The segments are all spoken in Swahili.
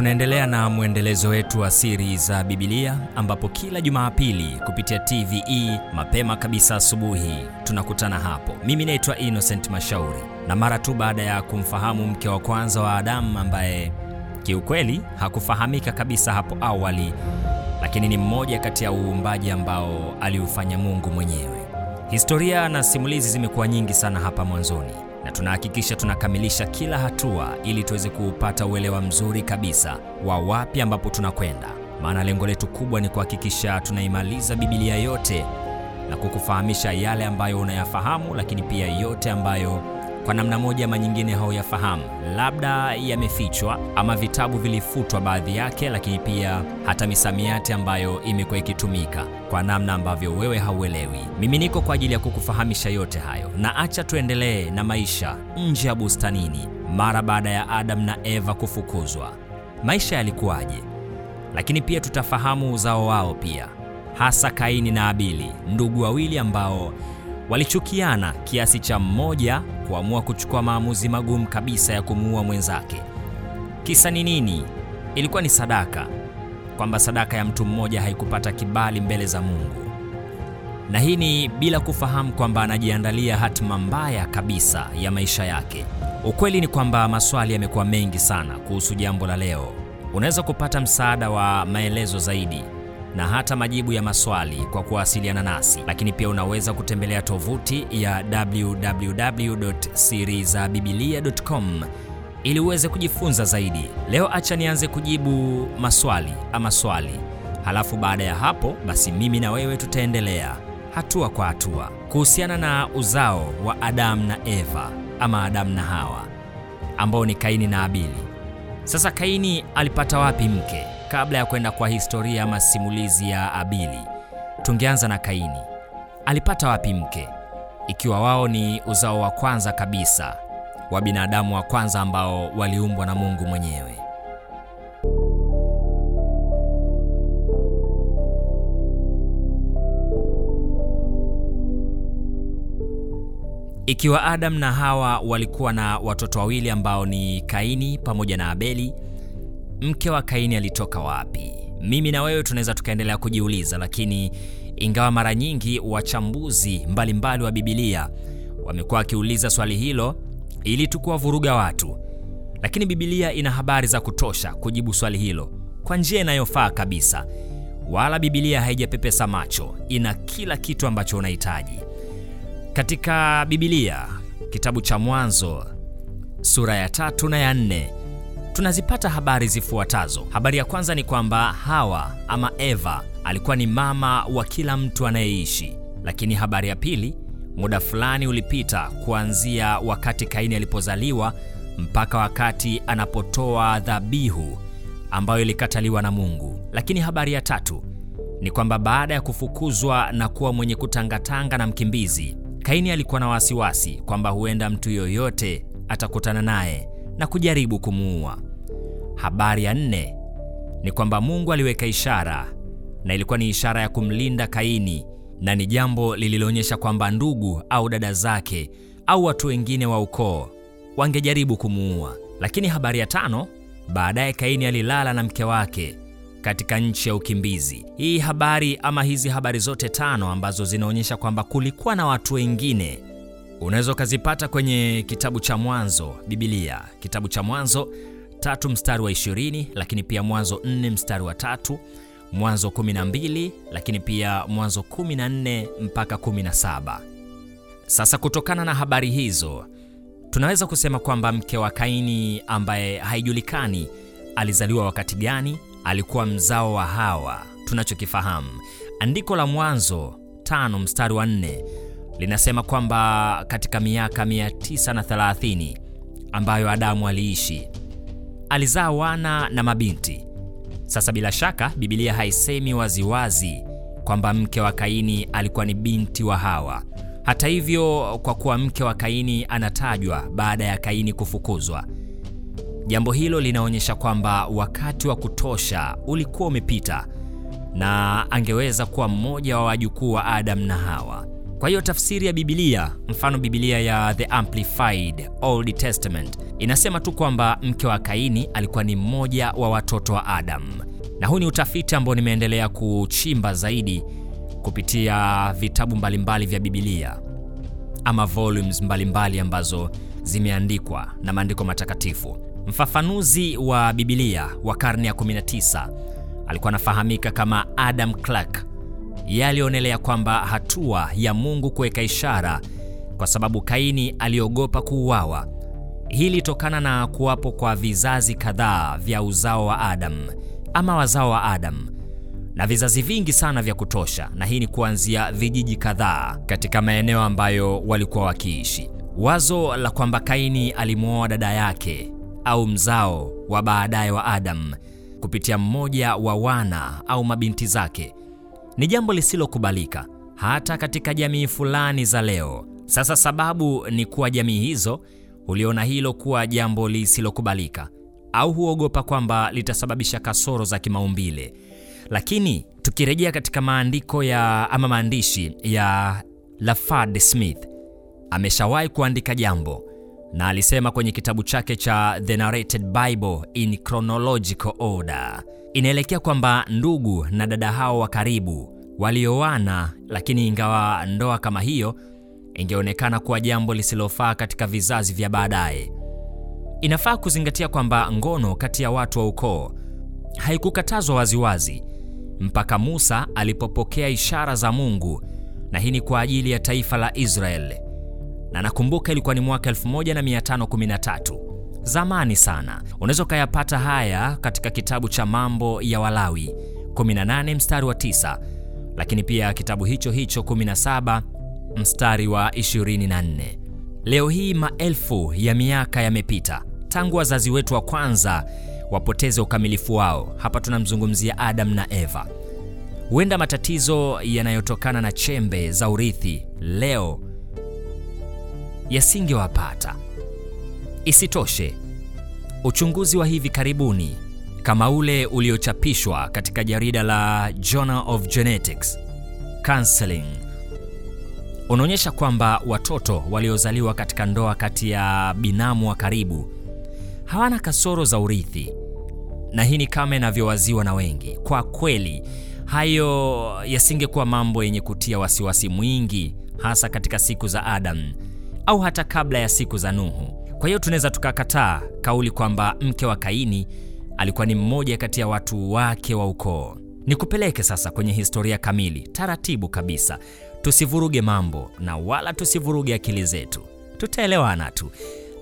Tunaendelea na mwendelezo wetu wa siri za Biblia ambapo kila Jumapili kupitia TVE mapema kabisa asubuhi tunakutana hapo. Mimi naitwa Innocent Mashauri, na mara tu baada ya kumfahamu mke wa kwanza wa Adamu ambaye kiukweli hakufahamika kabisa hapo awali, lakini ni mmoja kati ya uumbaji ambao aliufanya Mungu mwenyewe. Historia na simulizi zimekuwa nyingi sana hapa mwanzoni na tunahakikisha tunakamilisha kila hatua ili tuweze kuupata uelewa mzuri kabisa wa wapi ambapo tunakwenda, maana lengo letu kubwa ni kuhakikisha tunaimaliza Biblia yote na kukufahamisha yale ambayo unayafahamu, lakini pia yote ambayo kwa namna moja ama nyingine hauyafahamu, labda yamefichwa ama vitabu vilifutwa baadhi yake, lakini pia hata misamiati ambayo imekuwa ikitumika kwa namna ambavyo wewe hauelewi. Mimi niko kwa ajili ya kukufahamisha yote hayo, na acha tuendelee na maisha nje ya bustanini mara baada ya Adam na Eva kufukuzwa. Maisha yalikuwaje? Lakini pia tutafahamu uzao wao pia, hasa Kaini na Abili, ndugu wawili ambao walichukiana kiasi cha mmoja kuamua kuchukua maamuzi magumu kabisa ya kumuua mwenzake. Kisa ni nini? Ilikuwa ni sadaka, kwamba sadaka ya mtu mmoja haikupata kibali mbele za Mungu, na hii ni bila kufahamu kwamba anajiandalia hatima mbaya kabisa ya maisha yake. Ukweli ni kwamba maswali yamekuwa mengi sana kuhusu jambo la leo. Unaweza kupata msaada wa maelezo zaidi na hata majibu ya maswali kwa kuwasiliana nasi, lakini pia unaweza kutembelea tovuti ya www.sirizabibilia.com ili uweze kujifunza zaidi. Leo acha nianze kujibu maswali ama swali, halafu baada ya hapo basi mimi na wewe tutaendelea hatua kwa hatua kuhusiana na uzao wa Adamu na Eva ama Adamu na Hawa ambao ni Kaini na Abili. Sasa Kaini alipata wapi mke? Kabla ya kwenda kwa historia ama simulizi ya Abili, tungeanza na Kaini. Alipata wapi mke, ikiwa wao ni uzao wa kwanza kabisa wa binadamu wa kwanza ambao waliumbwa na Mungu mwenyewe? Ikiwa Adam na Hawa walikuwa na watoto wawili ambao ni Kaini pamoja na Abeli, mke wa Kaini alitoka wapi? Mimi na wewe tunaweza tukaendelea kujiuliza, lakini ingawa mara nyingi wachambuzi mbalimbali mbali wa Biblia wamekuwa wakiuliza swali hilo ili tu kuwavuruga watu, lakini Biblia ina habari za kutosha kujibu swali hilo kwa njia inayofaa kabisa. Wala Biblia haijapepesa macho, ina kila kitu ambacho unahitaji. Katika Biblia, kitabu cha Mwanzo sura ya tatu na ya nne tunazipata habari zifuatazo. Habari ya kwanza ni kwamba Hawa ama Eva alikuwa ni mama wa kila mtu anayeishi. Lakini habari ya pili, muda fulani ulipita kuanzia wakati Kaini alipozaliwa mpaka wakati anapotoa dhabihu ambayo ilikataliwa na Mungu. Lakini habari ya tatu ni kwamba baada ya kufukuzwa na kuwa mwenye kutangatanga na mkimbizi, Kaini alikuwa na wasiwasi kwamba huenda mtu yoyote atakutana naye na kujaribu kumuua. Habari ya nne ni kwamba Mungu aliweka ishara, na ilikuwa ni ishara ya kumlinda Kaini, na ni jambo lililoonyesha kwamba ndugu au dada zake au watu wengine wa ukoo wangejaribu kumuua. Lakini habari ya tano, baadaye Kaini alilala na mke wake katika nchi ya ukimbizi. Hii habari ama hizi habari zote tano ambazo zinaonyesha kwamba kulikuwa na watu wengine unaweza ukazipata kwenye kitabu cha Mwanzo, Biblia, kitabu cha Mwanzo tatu mstari wa ishirini, lakini pia Mwanzo nne mstari wa tatu, Mwanzo kumi na mbili, lakini pia Mwanzo kumi na nne mpaka kumi na saba. Sasa kutokana na habari hizo tunaweza kusema kwamba mke wa Kaini ambaye haijulikani alizaliwa wakati gani, alikuwa mzao wa Hawa. Tunachokifahamu, andiko la Mwanzo tano mstari wa nne linasema kwamba katika miaka 930 ambayo Adamu aliishi alizaa wana na mabinti. Sasa bila shaka Biblia haisemi waziwazi kwamba mke wa Kaini alikuwa ni binti wa Hawa. Hata hivyo, kwa kuwa mke wa Kaini anatajwa baada ya Kaini kufukuzwa, jambo hilo linaonyesha kwamba wakati wa kutosha ulikuwa umepita na angeweza kuwa mmoja wa wajukuu wa Adam na Hawa. Kwa hiyo tafsiri ya Biblia, mfano Biblia ya The Amplified Old Testament Inasema tu kwamba mke wa Kaini alikuwa ni mmoja wa watoto wa Adam, na huu ni utafiti ambao nimeendelea kuchimba zaidi kupitia vitabu mbalimbali vya Biblia ama volumes mbalimbali ambazo zimeandikwa na maandiko matakatifu. Mfafanuzi wa Biblia wa karne ya 19 alikuwa anafahamika kama Adam Clarke. Yeye alionelea kwamba hatua ya Mungu kuweka ishara kwa sababu Kaini aliogopa kuuawa. Hii ilitokana na kuwapo kwa vizazi kadhaa vya uzao wa Adam ama wazao wa Adam na vizazi vingi sana vya kutosha, na hii ni kuanzia vijiji kadhaa katika maeneo ambayo walikuwa wakiishi. Wazo la kwamba Kaini alimwoa dada yake au mzao wa baadaye wa Adam kupitia mmoja wa wana au mabinti zake ni jambo lisilokubalika hata katika jamii fulani za leo. Sasa sababu ni kuwa jamii hizo huliona hilo kuwa jambo lisilokubalika au huogopa kwamba litasababisha kasoro za kimaumbile. Lakini tukirejea katika maandiko ya ama maandishi ya Lafard Smith, ameshawahi kuandika jambo na alisema kwenye kitabu chake cha The Narrated Bible in Chronological Order, inaelekea kwamba ndugu na dada hao wa karibu walioana, lakini ingawa ndoa kama hiyo ingeonekana kuwa jambo lisilofaa katika vizazi vya baadaye. Inafaa kuzingatia kwamba ngono kati ya watu wa ukoo haikukatazwa waziwazi mpaka Musa alipopokea ishara za Mungu, na hii ni kwa ajili ya taifa la Israeli. Na nakumbuka ilikuwa ni mwaka 1513 zamani sana. Unaweza ukayapata haya katika kitabu cha Mambo ya Walawi 18 mstari wa 9, lakini pia kitabu hicho hicho 17 mstari wa 24. Leo hii maelfu ya miaka yamepita tangu wazazi wetu wa kwanza wapoteze ukamilifu wao. Hapa tunamzungumzia Adam na Eva. Huenda matatizo yanayotokana na chembe za urithi leo yasingewapata. Isitoshe, uchunguzi wa hivi karibuni kama ule uliochapishwa katika jarida la Journal of Genetics Counseling unaonyesha kwamba watoto waliozaliwa katika ndoa kati ya binamu wa karibu hawana kasoro za urithi, na hii ni kama inavyowaziwa na wengi. Kwa kweli, hayo yasingekuwa mambo yenye kutia wasiwasi mwingi, hasa katika siku za Adam au hata kabla ya siku za Nuhu. Kwa hiyo tunaweza tukakataa kauli kwamba mke wa Kaini alikuwa ni mmoja kati ya watu wake wa ukoo. Nikupeleke sasa kwenye historia kamili, taratibu kabisa, tusivuruge mambo na wala tusivuruge akili zetu, tutaelewana tu.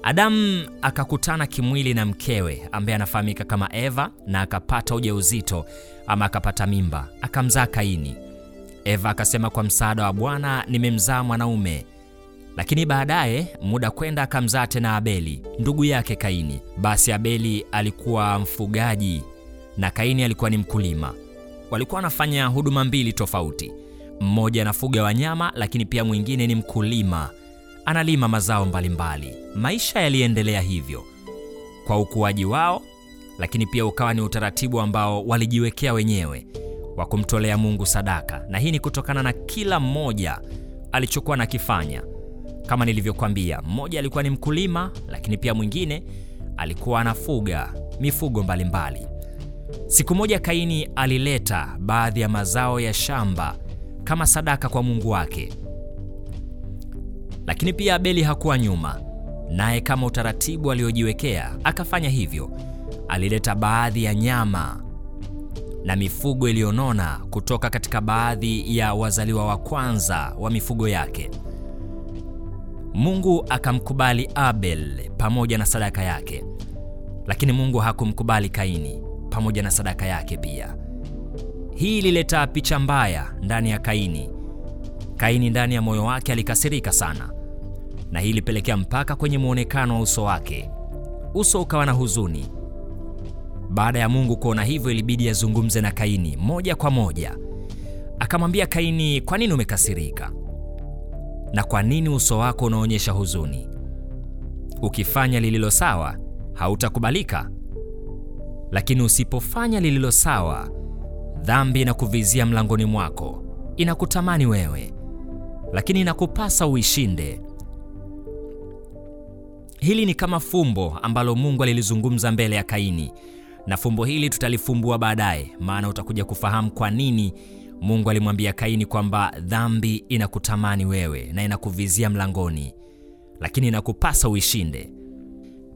Adamu akakutana kimwili na mkewe ambaye anafahamika kama Eva na akapata ujauzito ama akapata mimba, akamzaa Kaini. Eva akasema, kwa msaada wa Bwana nimemzaa mwanaume. Lakini baadaye muda kwenda akamzaa tena Abeli ndugu yake Kaini. Basi Abeli alikuwa mfugaji na Kaini alikuwa ni mkulima. Walikuwa wanafanya huduma mbili tofauti, mmoja anafuga wanyama, lakini pia mwingine ni mkulima, analima mazao mbalimbali. Maisha yaliendelea hivyo kwa ukuaji wao, lakini pia ukawa ni utaratibu ambao walijiwekea wenyewe wa kumtolea Mungu sadaka, na hii ni kutokana na kila mmoja alichokuwa nakifanya. Kama nilivyokwambia, mmoja alikuwa ni mkulima, lakini pia mwingine alikuwa anafuga mifugo mbalimbali. Siku moja Kaini alileta baadhi ya mazao ya shamba kama sadaka kwa Mungu wake, lakini pia Abeli hakuwa nyuma, naye kama utaratibu aliojiwekea akafanya hivyo. Alileta baadhi ya nyama na mifugo iliyonona kutoka katika baadhi ya wazaliwa wa kwanza wa mifugo yake. Mungu akamkubali Abel pamoja na sadaka yake, lakini Mungu hakumkubali Kaini pamoja na sadaka yake pia. Hii ilileta picha mbaya ndani ya Kaini. Kaini ndani ya moyo wake alikasirika sana, na hii ilipelekea mpaka kwenye muonekano wa uso wake. Uso ukawa na huzuni. Baada ya Mungu kuona hivyo, ilibidi azungumze na Kaini moja kwa moja. Akamwambia Kaini, kwa nini umekasirika? Na kwa nini uso wako unaonyesha huzuni? Ukifanya lililo sawa hautakubalika, lakini usipofanya lililo sawa, dhambi inakuvizia mlangoni mwako, inakutamani wewe, lakini inakupasa uishinde. Hili ni kama fumbo ambalo Mungu alilizungumza mbele ya Kaini, na fumbo hili tutalifumbua baadaye, maana utakuja kufahamu kwa nini Mungu alimwambia Kaini kwamba dhambi inakutamani wewe na inakuvizia mlangoni, lakini inakupasa uishinde.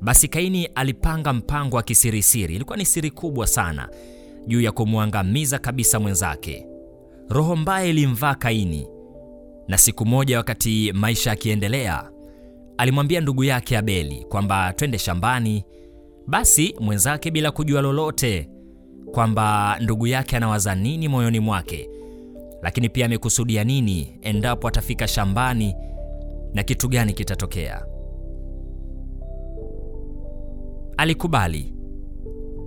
Basi Kaini alipanga mpango wa kisirisiri, ilikuwa ni siri kubwa sana, juu ya kumwangamiza kabisa mwenzake. Roho mbaya ilimvaa Kaini, na siku moja, wakati maisha yakiendelea, alimwambia ndugu yake Abeli kwamba twende shambani. Basi mwenzake bila kujua lolote kwamba ndugu yake anawaza nini moyoni mwake, lakini pia amekusudia nini endapo atafika shambani na kitu gani kitatokea. Alikubali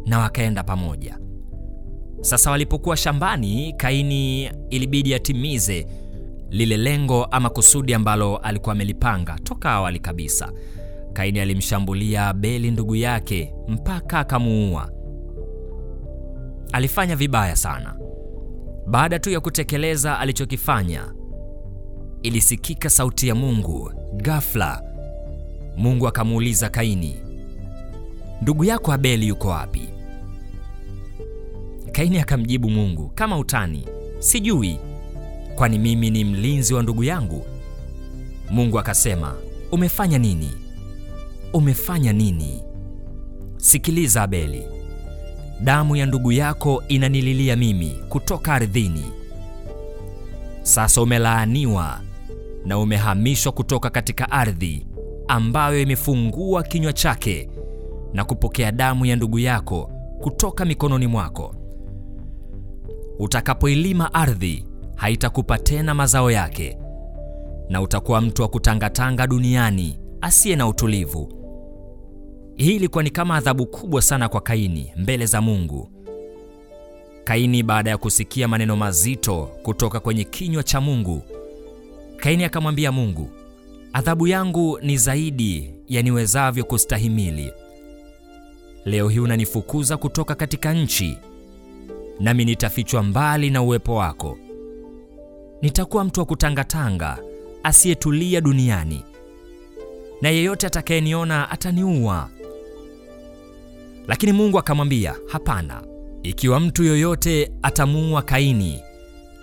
na wakaenda pamoja. Sasa walipokuwa shambani, Kaini ilibidi atimize lile lengo ama kusudi ambalo alikuwa amelipanga toka awali kabisa. Kaini alimshambulia Abeli ndugu yake mpaka akamuua. Alifanya vibaya sana. Baada tu ya kutekeleza alichokifanya, ilisikika sauti ya Mungu. Ghafla Mungu akamuuliza Kaini, ndugu yako Abeli yuko wapi? Kaini akamjibu Mungu kama utani, sijui, kwani mimi ni mlinzi wa ndugu yangu? Mungu akasema, umefanya nini? Umefanya nini? Sikiliza Abeli, damu ya ndugu yako inanililia mimi kutoka ardhini. Sasa umelaaniwa na umehamishwa kutoka katika ardhi ambayo imefungua kinywa chake na kupokea damu ya ndugu yako kutoka mikononi mwako. Utakapoilima ardhi, haitakupa tena mazao yake, na utakuwa mtu wa kutangatanga duniani asiye na utulivu. Hii ilikuwa ni kama adhabu kubwa sana kwa Kaini mbele za Mungu. Kaini, baada ya kusikia maneno mazito kutoka kwenye kinywa cha Mungu, Kaini akamwambia Mungu, adhabu yangu ni zaidi ya niwezavyo kustahimili. Leo hii unanifukuza kutoka katika nchi, nami nitafichwa mbali na uwepo wako. Nitakuwa mtu wa kutangatanga asiyetulia duniani, na yeyote atakayeniona ataniua. Lakini Mungu akamwambia, hapana, ikiwa mtu yoyote atamuua Kaini,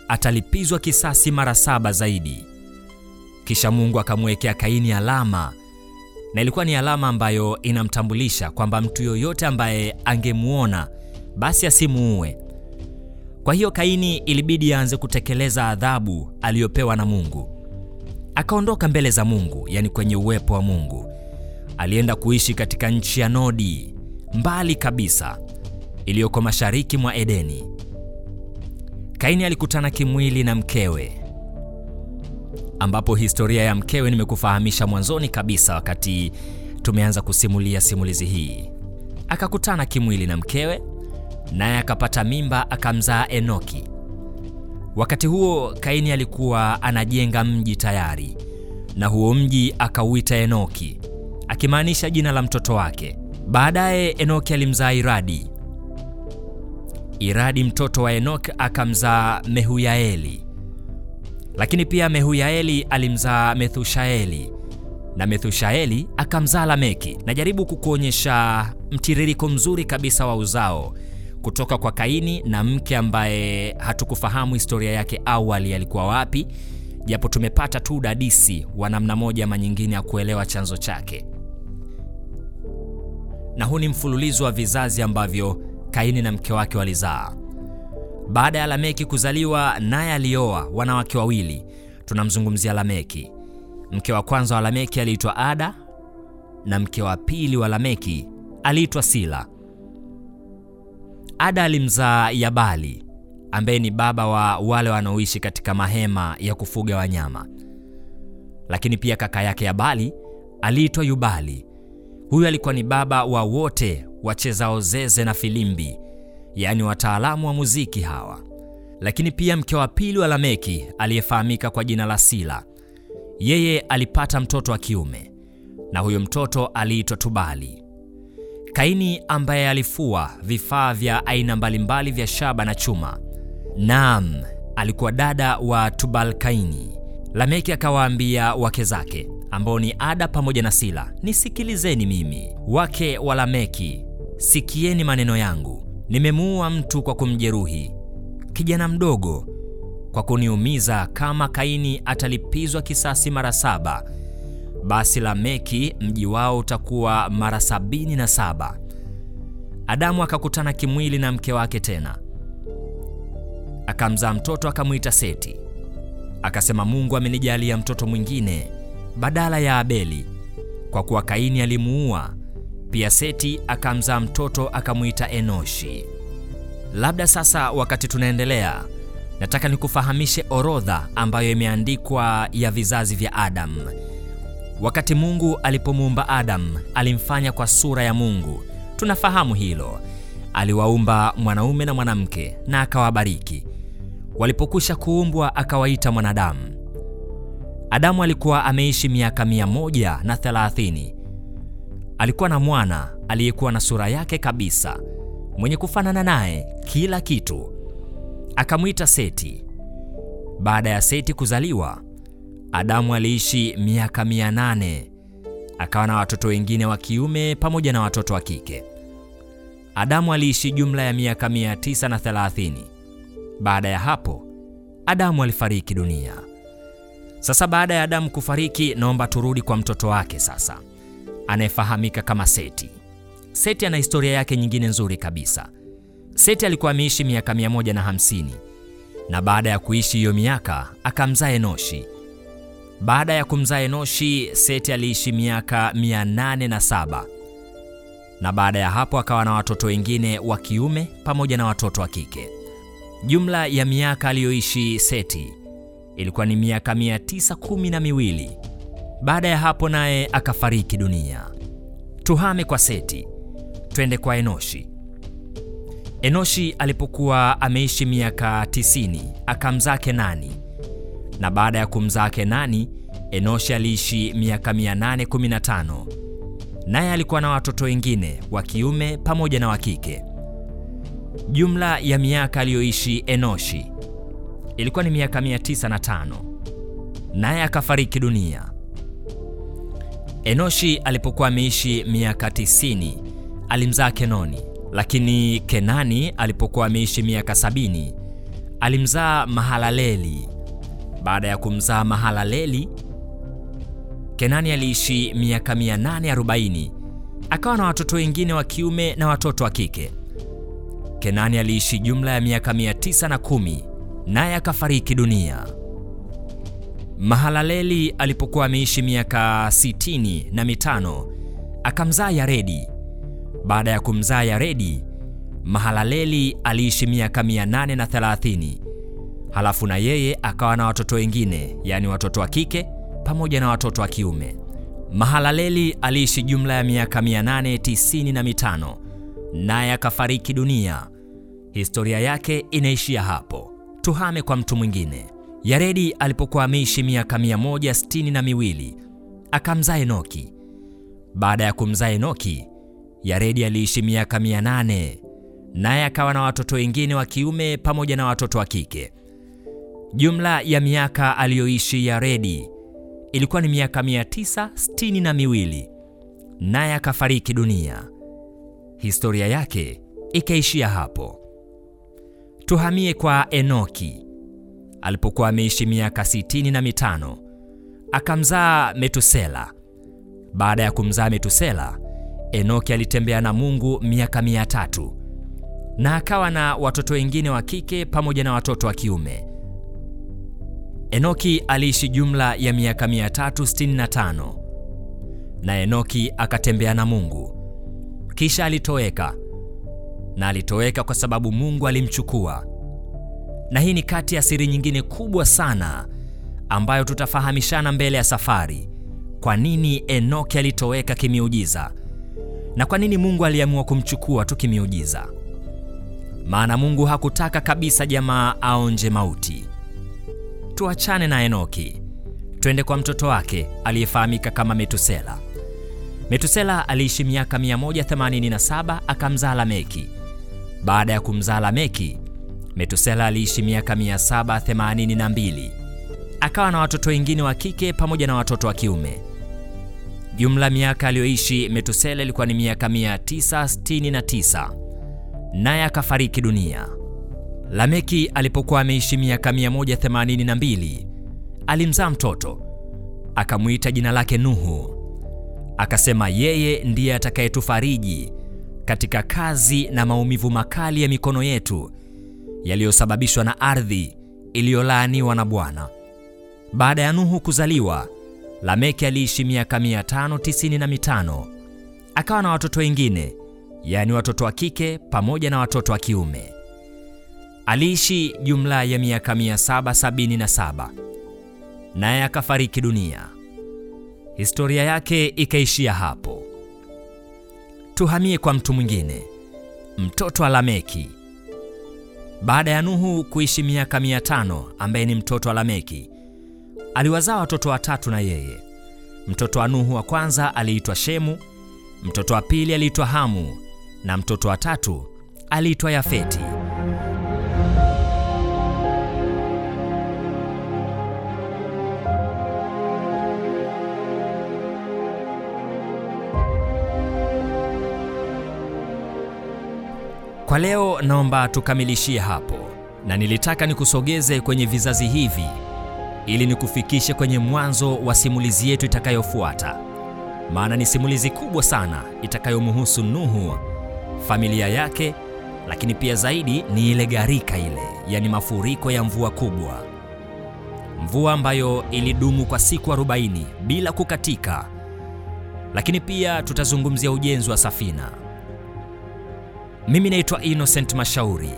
atalipizwa kisasi mara saba zaidi. Kisha Mungu akamwekea Kaini alama, na ilikuwa ni alama ambayo inamtambulisha kwamba mtu yoyote ambaye angemuona basi asimuue. Kwa hiyo Kaini ilibidi aanze kutekeleza adhabu aliyopewa na Mungu. Akaondoka mbele za Mungu, yani kwenye uwepo wa Mungu. Alienda kuishi katika nchi ya Nodi, mbali kabisa, iliyoko mashariki mwa Edeni. Kaini alikutana kimwili na mkewe, ambapo historia ya mkewe nimekufahamisha mwanzoni kabisa wakati tumeanza kusimulia simulizi hii. Akakutana kimwili na mkewe, naye akapata mimba, akamzaa Enoki. Wakati huo Kaini alikuwa anajenga mji tayari, na huo mji akauita Enoki, akimaanisha jina la mtoto wake. Baadaye Enoki alimzaa Iradi. Iradi mtoto wa Enoki akamzaa Mehuyaeli, lakini pia Mehuyaeli alimzaa Methushaeli na Methushaeli akamzaa Lameki. Najaribu kukuonyesha mtiririko mzuri kabisa wa uzao kutoka kwa Kaini na mke ambaye hatukufahamu historia yake awali alikuwa wapi, japo tumepata tu udadisi wa namna moja ama nyingine ya kuelewa chanzo chake. Na huu ni mfululizo wa vizazi ambavyo Kaini na mke wake walizaa. Baada ya Lameki kuzaliwa, naye alioa wanawake wawili. Tunamzungumzia Lameki. Mke wa kwanza wa Lameki aliitwa Ada na mke wa pili wa Lameki aliitwa Sila. Ada alimzaa Yabali ambaye ni baba wa wale wanaoishi katika mahema ya kufuga wanyama, lakini pia kaka yake Yabali aliitwa Yubali. Huyu alikuwa ni baba wa wote wachezao zeze na filimbi, yaani wataalamu wa muziki hawa. Lakini pia mke wa pili wa Lameki aliyefahamika kwa jina la Sila, yeye alipata mtoto wa kiume na huyo mtoto aliitwa Tubali. Kaini ambaye alifua vifaa vya aina mbalimbali vya shaba na chuma, naam, alikuwa dada wa Tubal Kaini. Lameki akawaambia wake zake, ambao ni Ada pamoja na Sila, nisikilizeni mimi. Wake wa Lameki, sikieni maneno yangu. Nimemuua mtu kwa kumjeruhi, kijana mdogo kwa kuniumiza. Kama Kaini atalipizwa kisasi mara saba, basi Lameki mji wao utakuwa mara sabini na saba. Adamu akakutana kimwili na mke wake tena, akamzaa mtoto akamwita Seti. Akasema, Mungu amenijalia mtoto mwingine badala ya Abeli, kwa kuwa Kaini alimuua. Pia Seti akamzaa mtoto akamwita Enoshi. Labda sasa, wakati tunaendelea, nataka nikufahamishe orodha ambayo imeandikwa ya vizazi vya Adamu. Wakati Mungu alipomuumba Adamu, alimfanya kwa sura ya Mungu. Tunafahamu hilo. Aliwaumba mwanaume na mwanamke na akawabariki. Walipokwisha kuumbwa, akawaita mwanadamu. Adamu alikuwa ameishi miaka mia moja na thelathini. Alikuwa na mwana aliyekuwa na sura yake kabisa, mwenye kufanana naye kila kitu. Akamwita Seti. Baada ya Seti kuzaliwa, Adamu aliishi miaka mia nane akawa na watoto wengine wa kiume pamoja na watoto wa kike. Adamu aliishi jumla ya miaka mia tisa na thelathini. Baada ya hapo Adamu alifariki dunia. Sasa baada ya Adamu kufariki, naomba turudi kwa mtoto wake sasa, anayefahamika kama Seti. Seti ana historia yake nyingine nzuri kabisa. Seti alikuwa ameishi miaka mia moja na na baada ya kuishi hiyo miaka akamzaa Enoshi. Baada ya kumzaa Enoshi, Seti aliishi miaka mia nane na saba na baada ya hapo akawa na watoto wengine wa kiume pamoja na watoto wa kike. Jumla ya miaka aliyoishi Seti ilikuwa ni miaka mia tisa kumi na miwili. Baada ya hapo naye akafariki dunia. Tuhame kwa Seti, twende kwa Enoshi. Enoshi alipokuwa ameishi miaka tisini akamzaa Kenani, na baada ya kumzaa Kenani, Enoshi aliishi miaka 815 naye alikuwa na watoto wengine wa kiume pamoja na wa kike. Jumla ya miaka aliyoishi Enoshi ilikuwa ni miaka 905, naye akafariki dunia. Enoshi alipokuwa ameishi miaka 90 alimzaa Kenoni, lakini Kenani alipokuwa ameishi miaka 70 alimzaa Mahalaleli. Baada ya kumzaa Mahalaleli, Kenani aliishi miaka 840 akawa na watoto wengine wa kiume na watoto wa kike. Kenani aliishi jumla ya miaka 910 naye akafariki dunia. Mahalaleli alipokuwa ameishi miaka 60 na mitano akamzaa Yaredi. Baada ya kumzaa Yaredi, Mahalaleli aliishi miaka 830 halafu na yeye akawa na watoto wengine, yaani watoto wa kike pamoja na watoto wa kiume. Mahalaleli aliishi jumla ya miaka 895 naye akafariki dunia. Historia yake inaishia hapo. Tuhame kwa mtu mwingine. Yaredi alipokuwa ameishi miaka 162 akamzaa Enoki. Baada ya kumzaa Enoki, Yaredi aliishi miaka 800 naye akawa na watoto wengine wa kiume pamoja na watoto wa kike. Jumla ya miaka aliyoishi Yaredi ilikuwa ni miaka 962 naye akafariki dunia. Historia yake ikaishia hapo. Tuhamie kwa Enoki. Alipokuwa ameishi miaka sitini na mitano akamzaa Metusela. Baada ya kumzaa Metusela, Enoki alitembea na Mungu miaka mia tatu na akawa na watoto wengine wa kike pamoja na watoto wa kiume. Enoki aliishi jumla ya miaka 365 na Enoki akatembea na Mungu, kisha alitoweka, na alitoweka kwa sababu Mungu alimchukua. Na hii ni kati ya siri nyingine kubwa sana ambayo tutafahamishana mbele ya safari, kwa nini Enoki alitoweka kimiujiza na kwa nini Mungu aliamua kumchukua tu kimiujiza. Maana Mungu hakutaka kabisa jamaa aonje mauti. Tuachane na Enoki, twende kwa mtoto wake aliyefahamika kama Metusela. Metusela aliishi miaka 187 akamzaa Lameki. Baada ya kumzaa Lameki, Metusela aliishi miaka 782 akawa na watoto wengine wa kike pamoja na watoto wa kiume. Jumla miaka aliyoishi Metusela ilikuwa ni miaka 969, naye akafariki dunia. Lameki alipokuwa ameishi miaka 182, alimzaa mtoto akamwita jina lake Nuhu. Akasema yeye ndiye atakayetufariji katika kazi na maumivu makali ya mikono yetu yaliyosababishwa na ardhi iliyolaaniwa na Bwana. Baada ya Nuhu kuzaliwa, Lameki aliishi miaka 595, akawa na watoto wengine, yaani watoto wa kike pamoja na watoto wa kiume. Aliishi jumla ya miaka 777, naye akafariki dunia. Historia yake ikaishia hapo. Tuhamie kwa mtu mwingine, mtoto wa Lameki. Baada ya Nuhu kuishi miaka 500, ambaye ni mtoto wa Lameki, aliwazaa watoto watatu na yeye. Mtoto wa Nuhu wa kwanza aliitwa Shemu, mtoto wa pili aliitwa Hamu na mtoto wa tatu aliitwa Yafeti. Kwa leo naomba tukamilishie hapo, na nilitaka nikusogeze kwenye vizazi hivi ili nikufikishe kwenye mwanzo wa simulizi yetu itakayofuata, maana ni simulizi kubwa sana itakayomhusu Nuhu, familia yake, lakini pia zaidi ni ile gharika ile, yaani mafuriko ya mvua kubwa, mvua ambayo ilidumu kwa siku 40 bila kukatika. Lakini pia tutazungumzia ujenzi wa safina. Mimi naitwa Innocent Mashauri.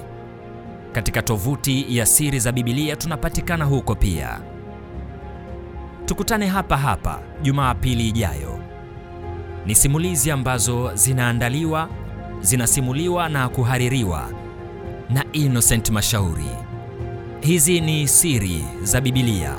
Katika tovuti ya Siri za Biblia tunapatikana huko pia. Tukutane hapa hapa Jumapili ijayo. Ni simulizi ambazo zinaandaliwa, zinasimuliwa na kuhaririwa na Innocent Mashauri. Hizi ni Siri za Biblia.